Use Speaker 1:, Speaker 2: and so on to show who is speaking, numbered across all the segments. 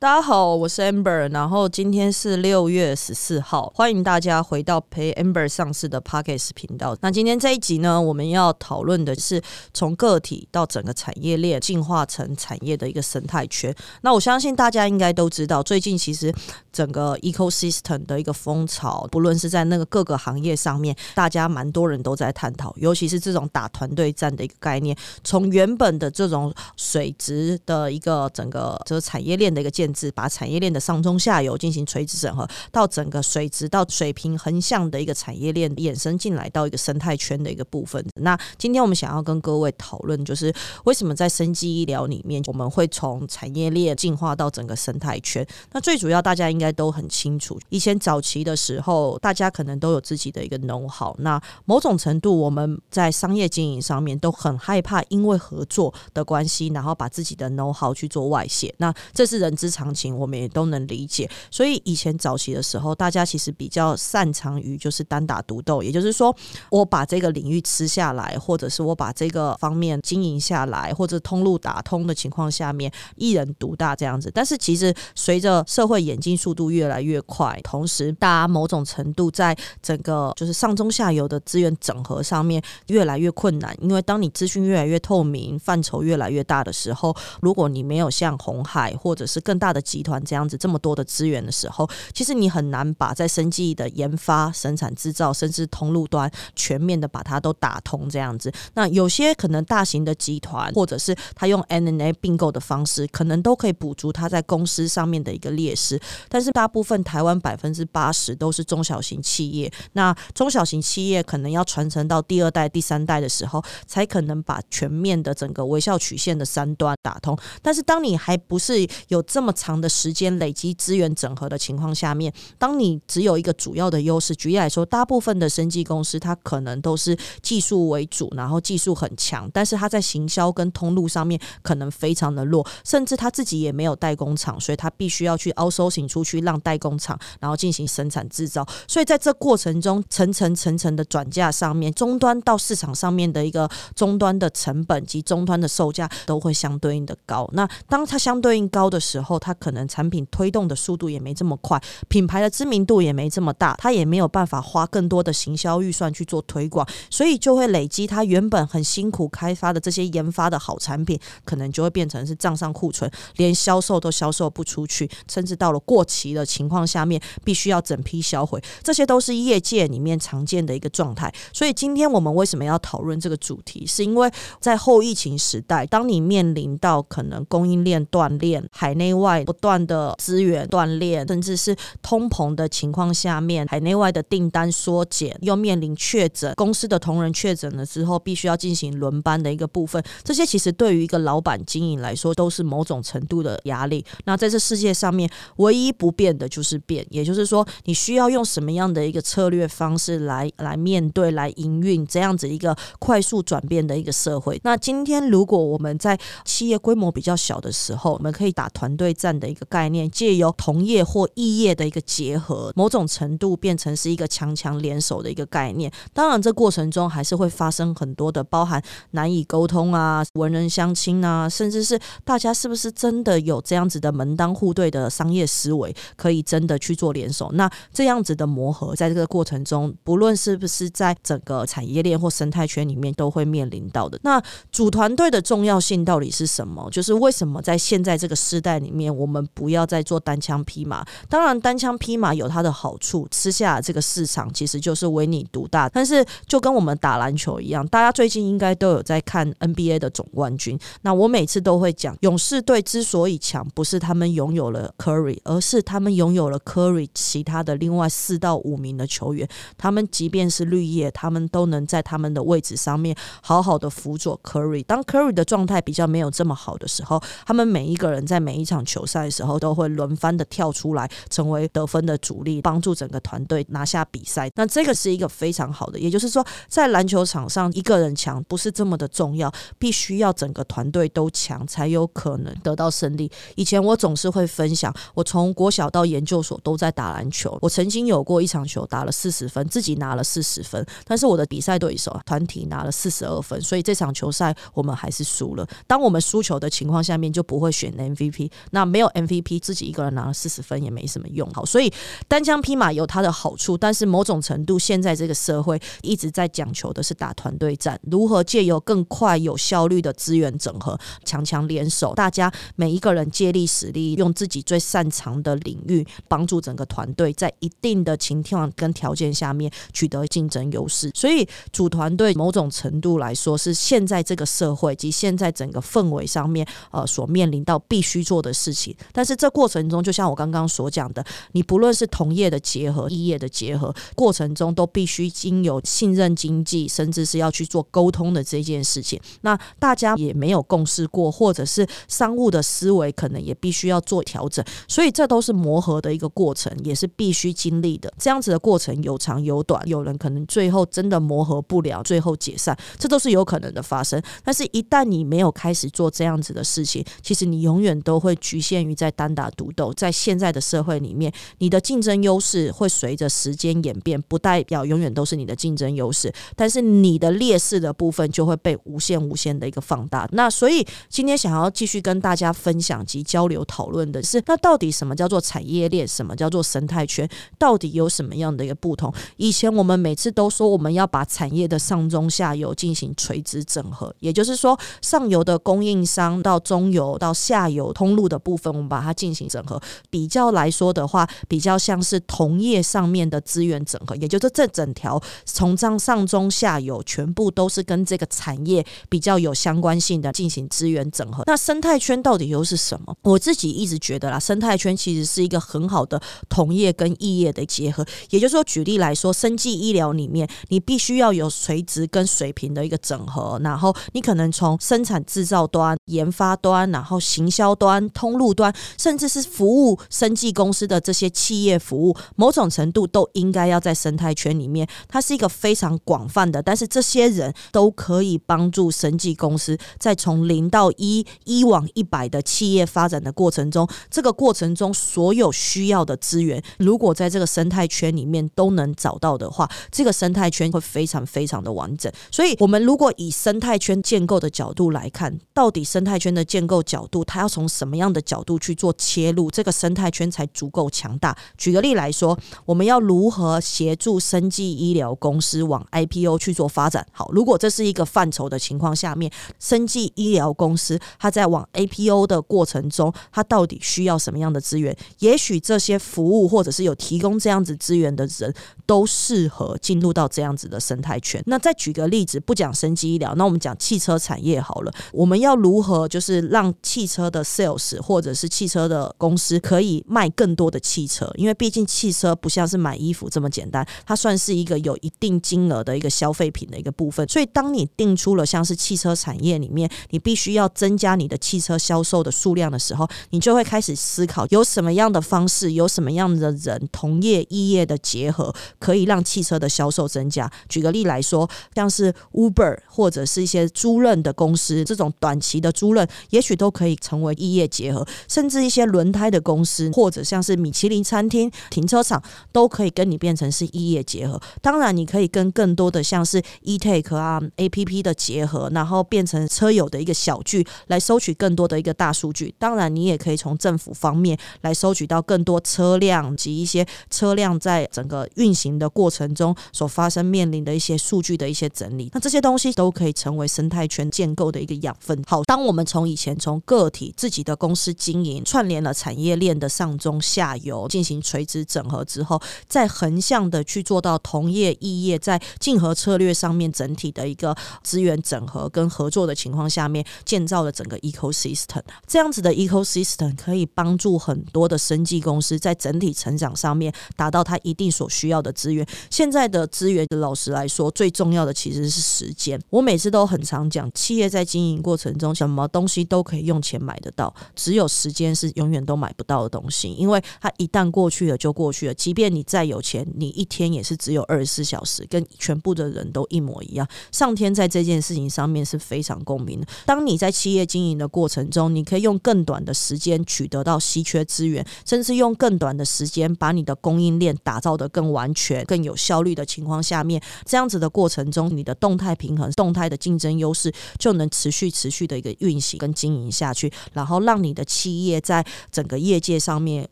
Speaker 1: 大家好，我是 Amber，然后今天是六月十四号，欢迎大家回到陪 Amber 上市的 Pockets 频道。那今天这一集呢，我们要讨论的是从个体到整个产业链进化成产业的一个生态圈。那我相信大家应该都知道，最近其实整个 ecosystem 的一个风潮，不论是在那个各个行业上面，大家蛮多人都在探讨，尤其是这种打团队战的一个概念，从原本的这种水质的一个整个这个产业链的一个建。把产业链的上中下游进行垂直整合，到整个水质到水平横向的一个产业链衍生进来，到一个生态圈的一个部分。那今天我们想要跟各位讨论，就是为什么在生技医疗里面，我们会从产业链进化到整个生态圈。那最主要，大家应该都很清楚，以前早期的时候，大家可能都有自己的一个 know how。那某种程度，我们在商业经营上面都很害怕，因为合作的关系，然后把自己的 know how 去做外泄。那这是人之。常情我们也都能理解，所以以前早期的时候，大家其实比较擅长于就是单打独斗，也就是说，我把这个领域吃下来，或者是我把这个方面经营下来，或者通路打通的情况下面，一人独大这样子。但是其实随着社会演进速度越来越快，同时大家某种程度在整个就是上中下游的资源整合上面越来越困难，因为当你资讯越来越透明，范畴越来越大的时候，如果你没有像红海或者是更大。大的集团这样子这么多的资源的时候，其实你很难把在生技的研发、生产、制造，甚至通路端全面的把它都打通这样子。那有些可能大型的集团，或者是他用 N&A 并购的方式，可能都可以补足他在公司上面的一个劣势。但是大部分台湾百分之八十都是中小型企业，那中小型企业可能要传承到第二代、第三代的时候，才可能把全面的整个微笑曲线的三端打通。但是当你还不是有这么长的时间累积资源整合的情况下面，当你只有一个主要的优势，举例来说，大部分的生技公司它可能都是技术为主，然后技术很强，但是它在行销跟通路上面可能非常的弱，甚至他自己也没有代工厂，所以他必须要去 outsourcing 出去，让代工厂然后进行生产制造。所以在这过程中，层层层层的转嫁上面，终端到市场上面的一个终端的成本及终端的售价都会相对应的高。那当它相对应高的时候，它它可能产品推动的速度也没这么快，品牌的知名度也没这么大，它也没有办法花更多的行销预算去做推广，所以就会累积它原本很辛苦开发的这些研发的好产品，可能就会变成是账上库存，连销售都销售不出去，甚至到了过期的情况下面，必须要整批销毁，这些都是业界里面常见的一个状态。所以今天我们为什么要讨论这个主题，是因为在后疫情时代，当你面临到可能供应链断裂、海内外。不断的资源锻炼，甚至是通膨的情况下面，海内外的订单缩减，又面临确诊，公司的同仁确诊了之后，必须要进行轮班的一个部分，这些其实对于一个老板经营来说，都是某种程度的压力。那在这世界上面，唯一不变的就是变，也就是说，你需要用什么样的一个策略方式来来面对、来营运这样子一个快速转变的一个社会。那今天如果我们在企业规模比较小的时候，我们可以打团队战。的一个概念，借由同业或异业的一个结合，某种程度变成是一个强强联手的一个概念。当然，这过程中还是会发生很多的，包含难以沟通啊、文人相亲啊，甚至是大家是不是真的有这样子的门当户对的商业思维，可以真的去做联手？那这样子的磨合，在这个过程中，不论是不是在整个产业链或生态圈里面，都会面临到的。那组团队的重要性到底是什么？就是为什么在现在这个时代里面？我们不要再做单枪匹马。当然，单枪匹马有它的好处，吃下这个市场其实就是唯你独大。但是，就跟我们打篮球一样，大家最近应该都有在看 NBA 的总冠军。那我每次都会讲，勇士队之所以强，不是他们拥有了 Curry，而是他们拥有了 Curry 其他的另外四到五名的球员。他们即便是绿叶，他们都能在他们的位置上面好好的辅佐 Curry。当 Curry 的状态比较没有这么好的时候，他们每一个人在每一场球。球赛的时候都会轮番的跳出来，成为得分的主力，帮助整个团队拿下比赛。那这个是一个非常好的，也就是说，在篮球场上，一个人强不是这么的重要，必须要整个团队都强，才有可能得到胜利。以前我总是会分享，我从国小到研究所都在打篮球。我曾经有过一场球打了四十分，自己拿了四十分，但是我的比赛对手团体拿了四十二分，所以这场球赛我们还是输了。当我们输球的情况下面，就不会选 MVP。那没有 MVP，自己一个人拿了四十分也没什么用。好，所以单枪匹马有它的好处，但是某种程度，现在这个社会一直在讲求的是打团队战，如何借由更快、有效率的资源整合，强强联手，大家每一个人借力使力，用自己最擅长的领域，帮助整个团队在一定的情况跟条件下面取得竞争优势。所以，组团队某种程度来说，是现在这个社会及现在整个氛围上面，呃，所面临到必须做的事情。但是这过程中，就像我刚刚所讲的，你不论是同业的结合、异业的结合，过程中都必须经有信任经济，甚至是要去做沟通的这件事情。那大家也没有共识过，或者是商务的思维可能也必须要做调整，所以这都是磨合的一个过程，也是必须经历的。这样子的过程有长有短，有人可能最后真的磨合不了，最后解散，这都是有可能的发生。但是，一旦你没有开始做这样子的事情，其实你永远都会局限于在单打独斗。在现在的社会里面，你的竞争优势会随着时间演变，不代表永远都是你的竞争优势，但是你的劣势的部分就会被无限无限的一个放大。那所以今天想要继续跟大家分享及交流讨论的是，那到底什么叫做产业链？什么叫做生态圈？到底有什么样的一个不同？以前我们每次都说我们要把产业的上中下游进行垂直整合，也就是说，上游的供应商到中游到下游通路的部分，我们把它进行整合。比较来说的话，比较像是同业上面的资源整合，也就是这整条从上上中下游全部都是跟这个产业比较有相关性的进行资源整合。那生态圈到底又是什么？我自己一直觉得啦，生态圈其实是一个很好的同业跟异业的结合。也就是说，举例来说，生技医疗里面，你必须要有垂直跟水平的一个整合，然后你可能从生产制造端、研发端，然后行销端、通路端，甚至是服务生技公司的这些企业服务，某种程度都应该要在生态圈里面。它是一个非常广泛的，但是这些人都可以帮助生技公司在从零到一、一往一百的企业发展的过程中，这个过程中所有需要的资源，如果在这个生态圈里面都能找到的话，这个生态圈会非常非常的完整。所以，我们如果以生态圈建构的角度来看，到底生态圈的建构角度，它要从什么样的角角度去做切入，这个生态圈才足够强大？举个例来说，我们要如何协助生技医疗公司往 IPO 去做发展？好，如果这是一个范畴的情况下面，生技医疗公司它在往 IPO 的过程中，它到底需要什么样的资源？也许这些服务或者是有提供这样子资源的人都适合进入到这样子的生态圈。那再举个例子，不讲生技医疗，那我们讲汽车产业好了。我们要如何就是让汽车的 sales 或者是汽车的公司可以卖更多的汽车？因为毕竟汽车不像是买衣服这么简单，它算是一个有一定金额的一个消费品的一个部分。所以，当你定出了像是汽车产业里面，你必须要增加你的汽车销售的数量的时候，你就会开始思考有什么样的方式，有什么样的人同业异业的结合，可以让汽车的销售增加。举个例来说，像是 Uber 或者是一些租赁的公司，这种短期的租赁，也许都可以成为异业结合，甚至一些轮胎的公司，或者像是米其林餐厅、停车场，都可以跟你变成是异业结合。当然，你可以跟更多的像是 eTake 啊 APP 的结合，然后变成车友的一个小聚，来收取更多的一个大数据。当然，你也可以从政府方面来收取到更多车辆及一些车辆在整个运行的过程中所发生面临的一些数据的一些整理。那这些东西都可以成为生态圈建构的一个养分。好，当我们从以前从个体自己的公司经营串联了产业链的上中下游进行垂直整合之后，再横向的去做到同业异业在竞合策略上面整体的一个资源整合跟合作的情况下面，建造了整个 ecosystem。这样子的 ecosystem 可以帮助很多的生技公司在整体成长上面达到它一定所需要的资源。现在的资源，老实来说，最重要的其实是时间。我每次都很常讲，企业在经营过程中，什么东西都可以用钱买得到，只有时间是永远都买不到的东西。因为它一旦过去了就过去了，即便你再有钱，你一天也是只有二十四小时，跟全部的人都一模一样。上天在这件事情上面是非常公平的。当你在企业经营的过程中，你可以用更短的时间取得到稀缺资源，甚至用更短的时间把你的供应链打造的更完全、更有效率的情况下面，这样子的过程中，你的动态平衡、动态的竞争优势就能持续、持续的一个运行跟经营下去，然后让你的企业在整个业界上面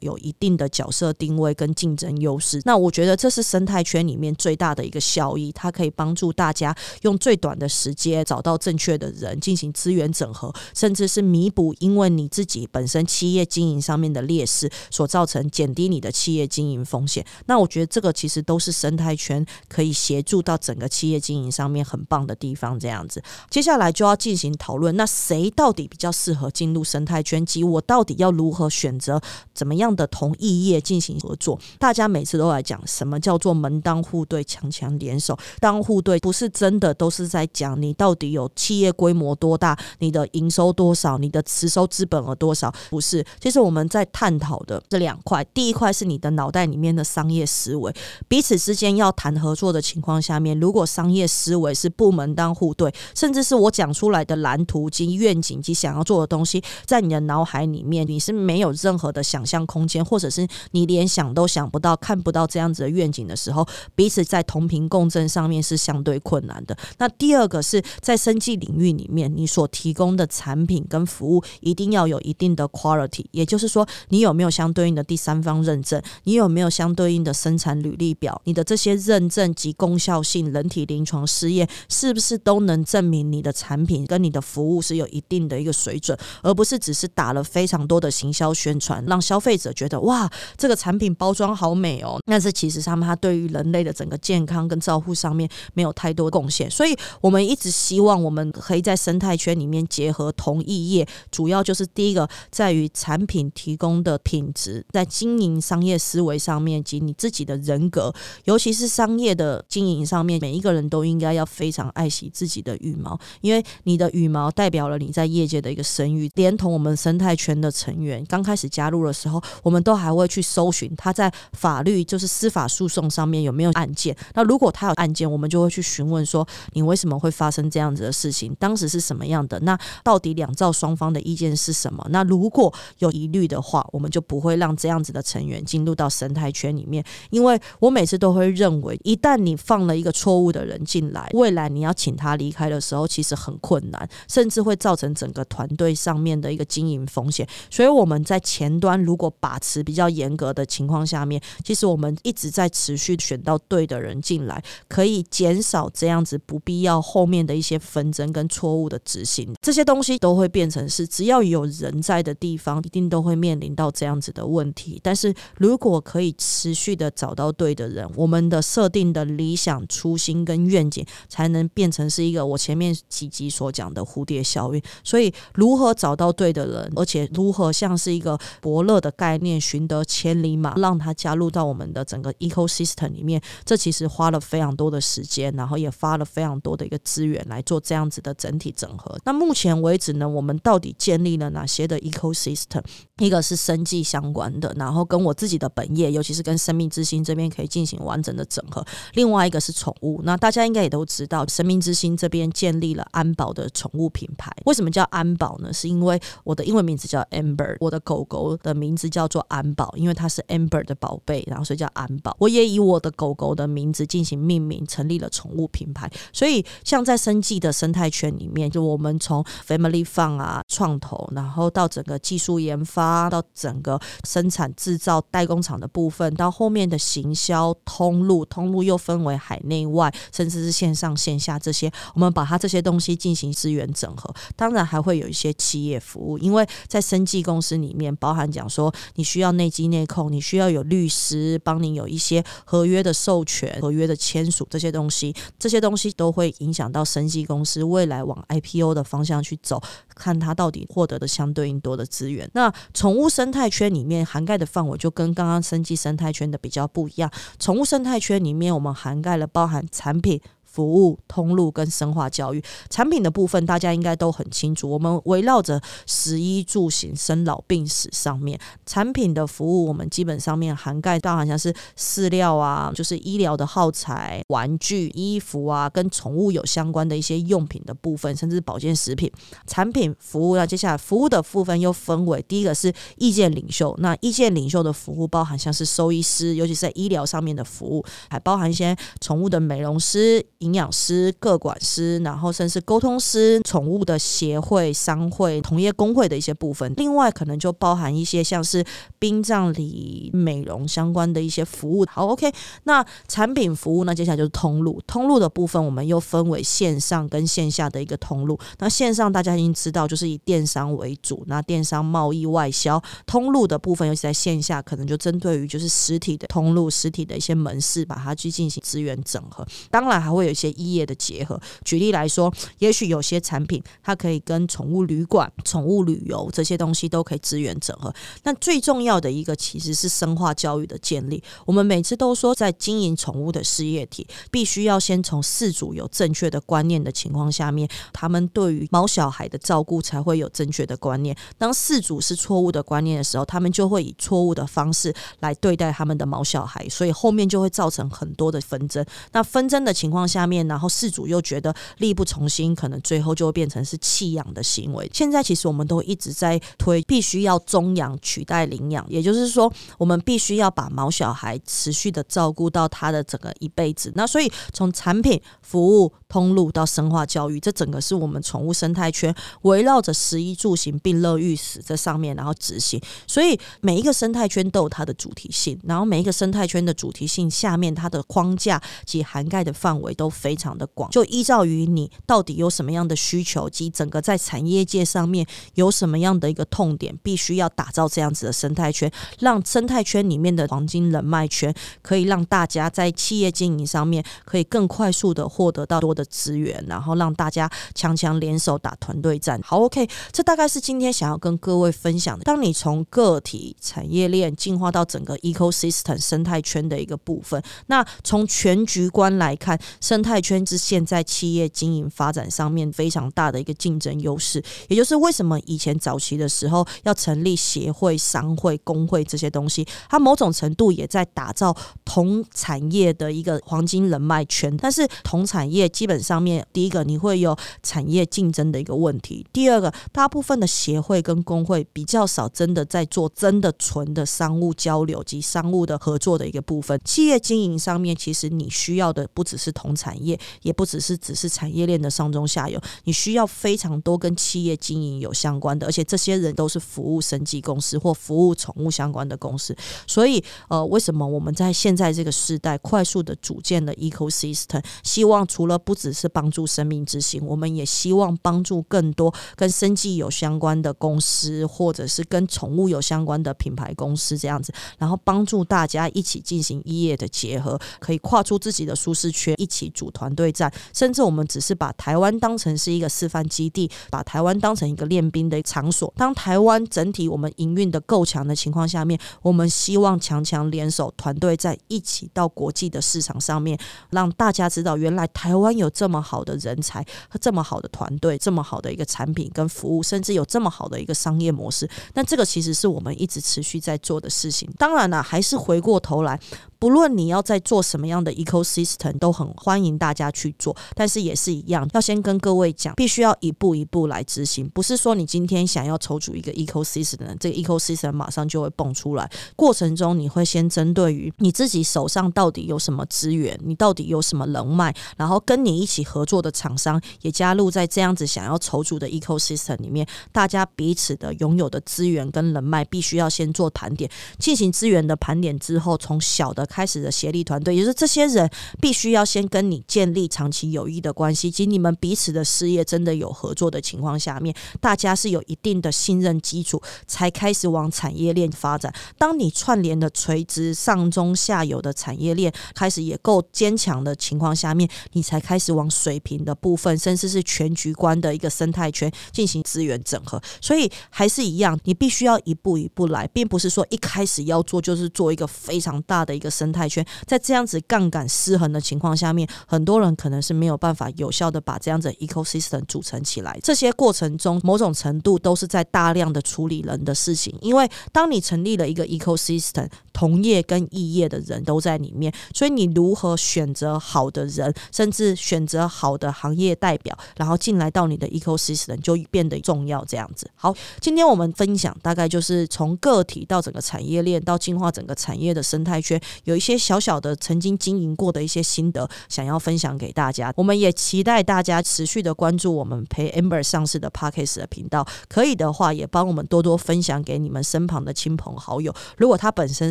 Speaker 1: 有一定的角色定位跟竞争优势。那我觉得这是生态圈里面最大的一个效益，它可以帮助大家用最短的时间找到正确的人进行资源整合，甚至是弥补因为你自己本身企业经营上面的劣势所造成减低你的企业经营风险。那我觉得这个其实都是生态圈可以协助到整个企业经营上面很棒的地方。这样子，接下来就要进行讨论，那谁到底比较适合进入生态圈，及我我到底要如何选择怎么样的同意业进行合作？大家每次都来讲什么叫做门当户对、强强联手。当户对不是真的都是在讲你到底有企业规模多大，你的营收多少，你的持收资本额多少？不是，其实我们在探讨的这两块，第一块是你的脑袋里面的商业思维，彼此之间要谈合作的情况下面，如果商业思维是不门当户对，甚至是我讲出来的蓝图及愿景及想要做的东西，在你的脑海里面你是没有任何的想象空间，或者是你连想都想不到、看不到这样子的愿景的时候，彼此在同频共振上面是相对困难的。那第二个是在生计领域里面，你所提供的产品跟服务一定要有一定的 quality，也就是说，你有没有相对应的第三方认证？你有没有相对应的生产履历表？你的这些认证及功效性、人体临床试验，是不是都能证明你的产品跟你的服务是有一定的一个水准，而不是只是打了非常多的行销宣传，让消费者觉得哇，这个产品包装好美哦，但是其实他们他对于人类的整个健康跟照护上面没有太多贡献。所以我们一直希望我们可以在生态圈里面结合同异业，主要就是第一个在于产品提供的品质，在经营商业思维上面及你自己的人格，尤其是商业的经营上面，每一个人都应该要非常爱惜自己的羽毛，因为你的羽毛代表了你在业界的一个声誉。连同我们生态圈圈的成员刚开始加入的时候，我们都还会去搜寻他在法律就是司法诉讼上面有没有案件。那如果他有案件，我们就会去询问说，你为什么会发生这样子的事情？当时是什么样的？那到底两造双方的意见是什么？那如果有疑虑的话，我们就不会让这样子的成员进入到生态圈里面。因为我每次都会认为，一旦你放了一个错误的人进来，未来你要请他离开的时候，其实很困难，甚至会造成整个团队上面的一个经营风风险。所以我们在前端如果把持比较严格的情况下面，其实我们一直在持续选到对的人进来，可以减少这样子不必要后面的一些纷争跟错误的执行。这些东西都会变成是，只要有人在的地方，一定都会面临到这样子的问题。但是如果可以持续的找到对的人，我们的设定的理想初心跟愿景，才能变成是一个我前面几集所讲的蝴蝶效应。所以，如何找到对的人，而且如何像是一个伯乐的概念，寻得千里马，让他加入到我们的整个 ecosystem 里面，这其实花了非常多的时间，然后也花了非常多的一个资源来做这样子的整体整合。那目前为止呢，我们到底建立了哪些的 ecosystem？一个是生计相关的，然后跟我自己的本业，尤其是跟生命之星这边可以进行完整的整合。另外一个是宠物，那大家应该也都知道，生命之星这边建立了安保的宠物品牌。为什么叫安保呢？是因为我的英文名字叫 Amber，我的狗狗的名字叫做安保，因为它是 Amber 的宝贝，然后所以叫安保。我也以我的狗狗的名字进行命名，成立了宠物品牌。所以像在生计的生态圈里面，就我们从 Family Fun 啊创投，然后到整个技术研发。到整个生产制造代工厂的部分，到后面的行销通路，通路又分为海内外，甚至是线上线下这些，我们把它这些东西进行资源整合。当然还会有一些企业服务，因为在生技公司里面，包含讲说你需要内机内控，你需要有律师帮你有一些合约的授权、合约的签署这些东西，这些东西都会影响到生技公司未来往 IPO 的方向去走，看它到底获得的相对应多的资源。那宠物生态圈里面涵盖的范围就跟刚刚生计生态圈的比较不一样。宠物生态圈里面，我们涵盖了包含产品。服务通路跟深化教育产品的部分，大家应该都很清楚。我们围绕着食衣住行、生老病死上面，产品的服务我们基本上面涵盖到好像是饲料啊，就是医疗的耗材、玩具、衣服啊，跟宠物有相关的一些用品的部分，甚至保健食品产品服务。那接下来服务的部分又分为第一个是意见领袖，那意见领袖的服务包含像是兽医师，尤其是在医疗上面的服务，还包含一些宠物的美容师。营养师、各管师，然后甚至沟通师、宠物的协会、商会、同业工会的一些部分。另外，可能就包含一些像是殡葬礼、美容相关的一些服务。好，OK，那产品服务呢？接下来就是通路。通路的部分，我们又分为线上跟线下的一个通路。那线上大家已经知道，就是以电商为主。那电商贸易外销通路的部分，尤其在线下，可能就针对于就是实体的通路、实体的一些门市，把它去进行资源整合。当然，还会有一些异业的结合。举例来说，也许有些产品它可以跟宠物旅馆、宠物旅游这些东西都可以资源整合。那最重要的一个其实是深化教育的建立。我们每次都说，在经营宠物的事业体，必须要先从饲主有正确的观念的情况下面，他们对于毛小孩的照顾才会有正确的观念。当饲主是错误的观念的时候，他们就会以错误的方式来对待他们的毛小孩，所以后面就会造成很多的纷争。那纷争的情况下下面，然后事主又觉得力不从心，可能最后就会变成是弃养的行为。现在其实我们都一直在推，必须要中养取代领养，也就是说，我们必须要把毛小孩持续的照顾到他的整个一辈子。那所以从产品、服务、通路到深化教育，这整个是我们宠物生态圈围绕着食衣住行并乐育死这上面，然后执行。所以每一个生态圈都有它的主题性，然后每一个生态圈的主题性下面，它的框架及涵盖的范围都都非常的广。就依照于你到底有什么样的需求，及整个在产业界上面有什么样的一个痛点，必须要打造这样子的生态圈，让生态圈里面的黄金人脉圈可以让大家在企业经营上面可以更快速的获得到多的资源，然后让大家强强联手打团队战。好，OK，这大概是今天想要跟各位分享的。当你从个体产业链进化到整个 ecosystem 生态圈的一个部分，那从全局观来看，生生态圈是现在企业经营发展上面非常大的一个竞争优势。也就是为什么以前早期的时候要成立协会、商会、工会这些东西，它某种程度也在打造同产业的一个黄金人脉圈。但是同产业基本上面，第一个你会有产业竞争的一个问题；第二个，大部分的协会跟工会比较少真的在做真的纯的商务交流及商务的合作的一个部分。企业经营上面，其实你需要的不只是同产产业，也不只是只是产业链的上中下游，你需要非常多跟企业经营有相关的，而且这些人都是服务生计公司或服务宠物相关的公司。所以，呃，为什么我们在现在这个时代快速的组建了 ecosystem？希望除了不只是帮助生命之行，我们也希望帮助更多跟生计有相关的公司，或者是跟宠物有相关的品牌公司这样子，然后帮助大家一起进行一业的结合，可以跨出自己的舒适圈，一起组团队战。甚至我们只是把台湾当成是一个示范基地，把台湾当成一个练兵的场所。当台湾整体我们营运的够强的情况下面，我们希望强强联手，团队在一起到国际的市场上面，让大家知道原来台湾有这么好的人才和这么好的团队，这么好的一个产品跟服务，甚至有这么好的一个商业模式。那这个其实是我们一直持续在做的事情。当然了，还是回过头来。不论你要在做什么样的 ecosystem，都很欢迎大家去做。但是也是一样，要先跟各位讲，必须要一步一步来执行。不是说你今天想要筹组一个 ecosystem，这个 ecosystem 马上就会蹦出来。过程中你会先针对于你自己手上到底有什么资源，你到底有什么人脉，然后跟你一起合作的厂商也加入在这样子想要筹组的 ecosystem 里面。大家彼此的拥有的资源跟人脉，必须要先做盘点，进行资源的盘点之后，从小的。开始的协力团队，也就是这些人必须要先跟你建立长期友谊的关系，及你们彼此的事业真的有合作的情况下面，大家是有一定的信任基础，才开始往产业链发展。当你串联的垂直上中下游的产业链开始也够坚强的情况下面，你才开始往水平的部分，甚至是全局观的一个生态圈进行资源整合。所以还是一样，你必须要一步一步来，并不是说一开始要做就是做一个非常大的一个。生态圈在这样子杠杆失衡的情况下面，很多人可能是没有办法有效的把这样子 ecosystem 组成起来。这些过程中，某种程度都是在大量的处理人的事情。因为当你成立了一个 ecosystem，同业跟异业的人都在里面，所以你如何选择好的人，甚至选择好的行业代表，然后进来到你的 ecosystem 就变得重要。这样子，好，今天我们分享大概就是从个体到整个产业链，到进化整个产业的生态圈。有一些小小的曾经经营过的一些心得，想要分享给大家。我们也期待大家持续的关注我们陪 Amber 上市的 Parkes 的频道，可以的话也帮我们多多分享给你们身旁的亲朋好友。如果他本身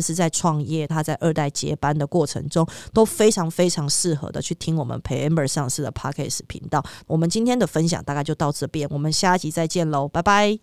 Speaker 1: 是在创业，他在二代接班的过程中，都非常非常适合的去听我们陪 Amber 上市的 Parkes 频道。我们今天的分享大概就到这边，我们下一集再见喽，拜拜。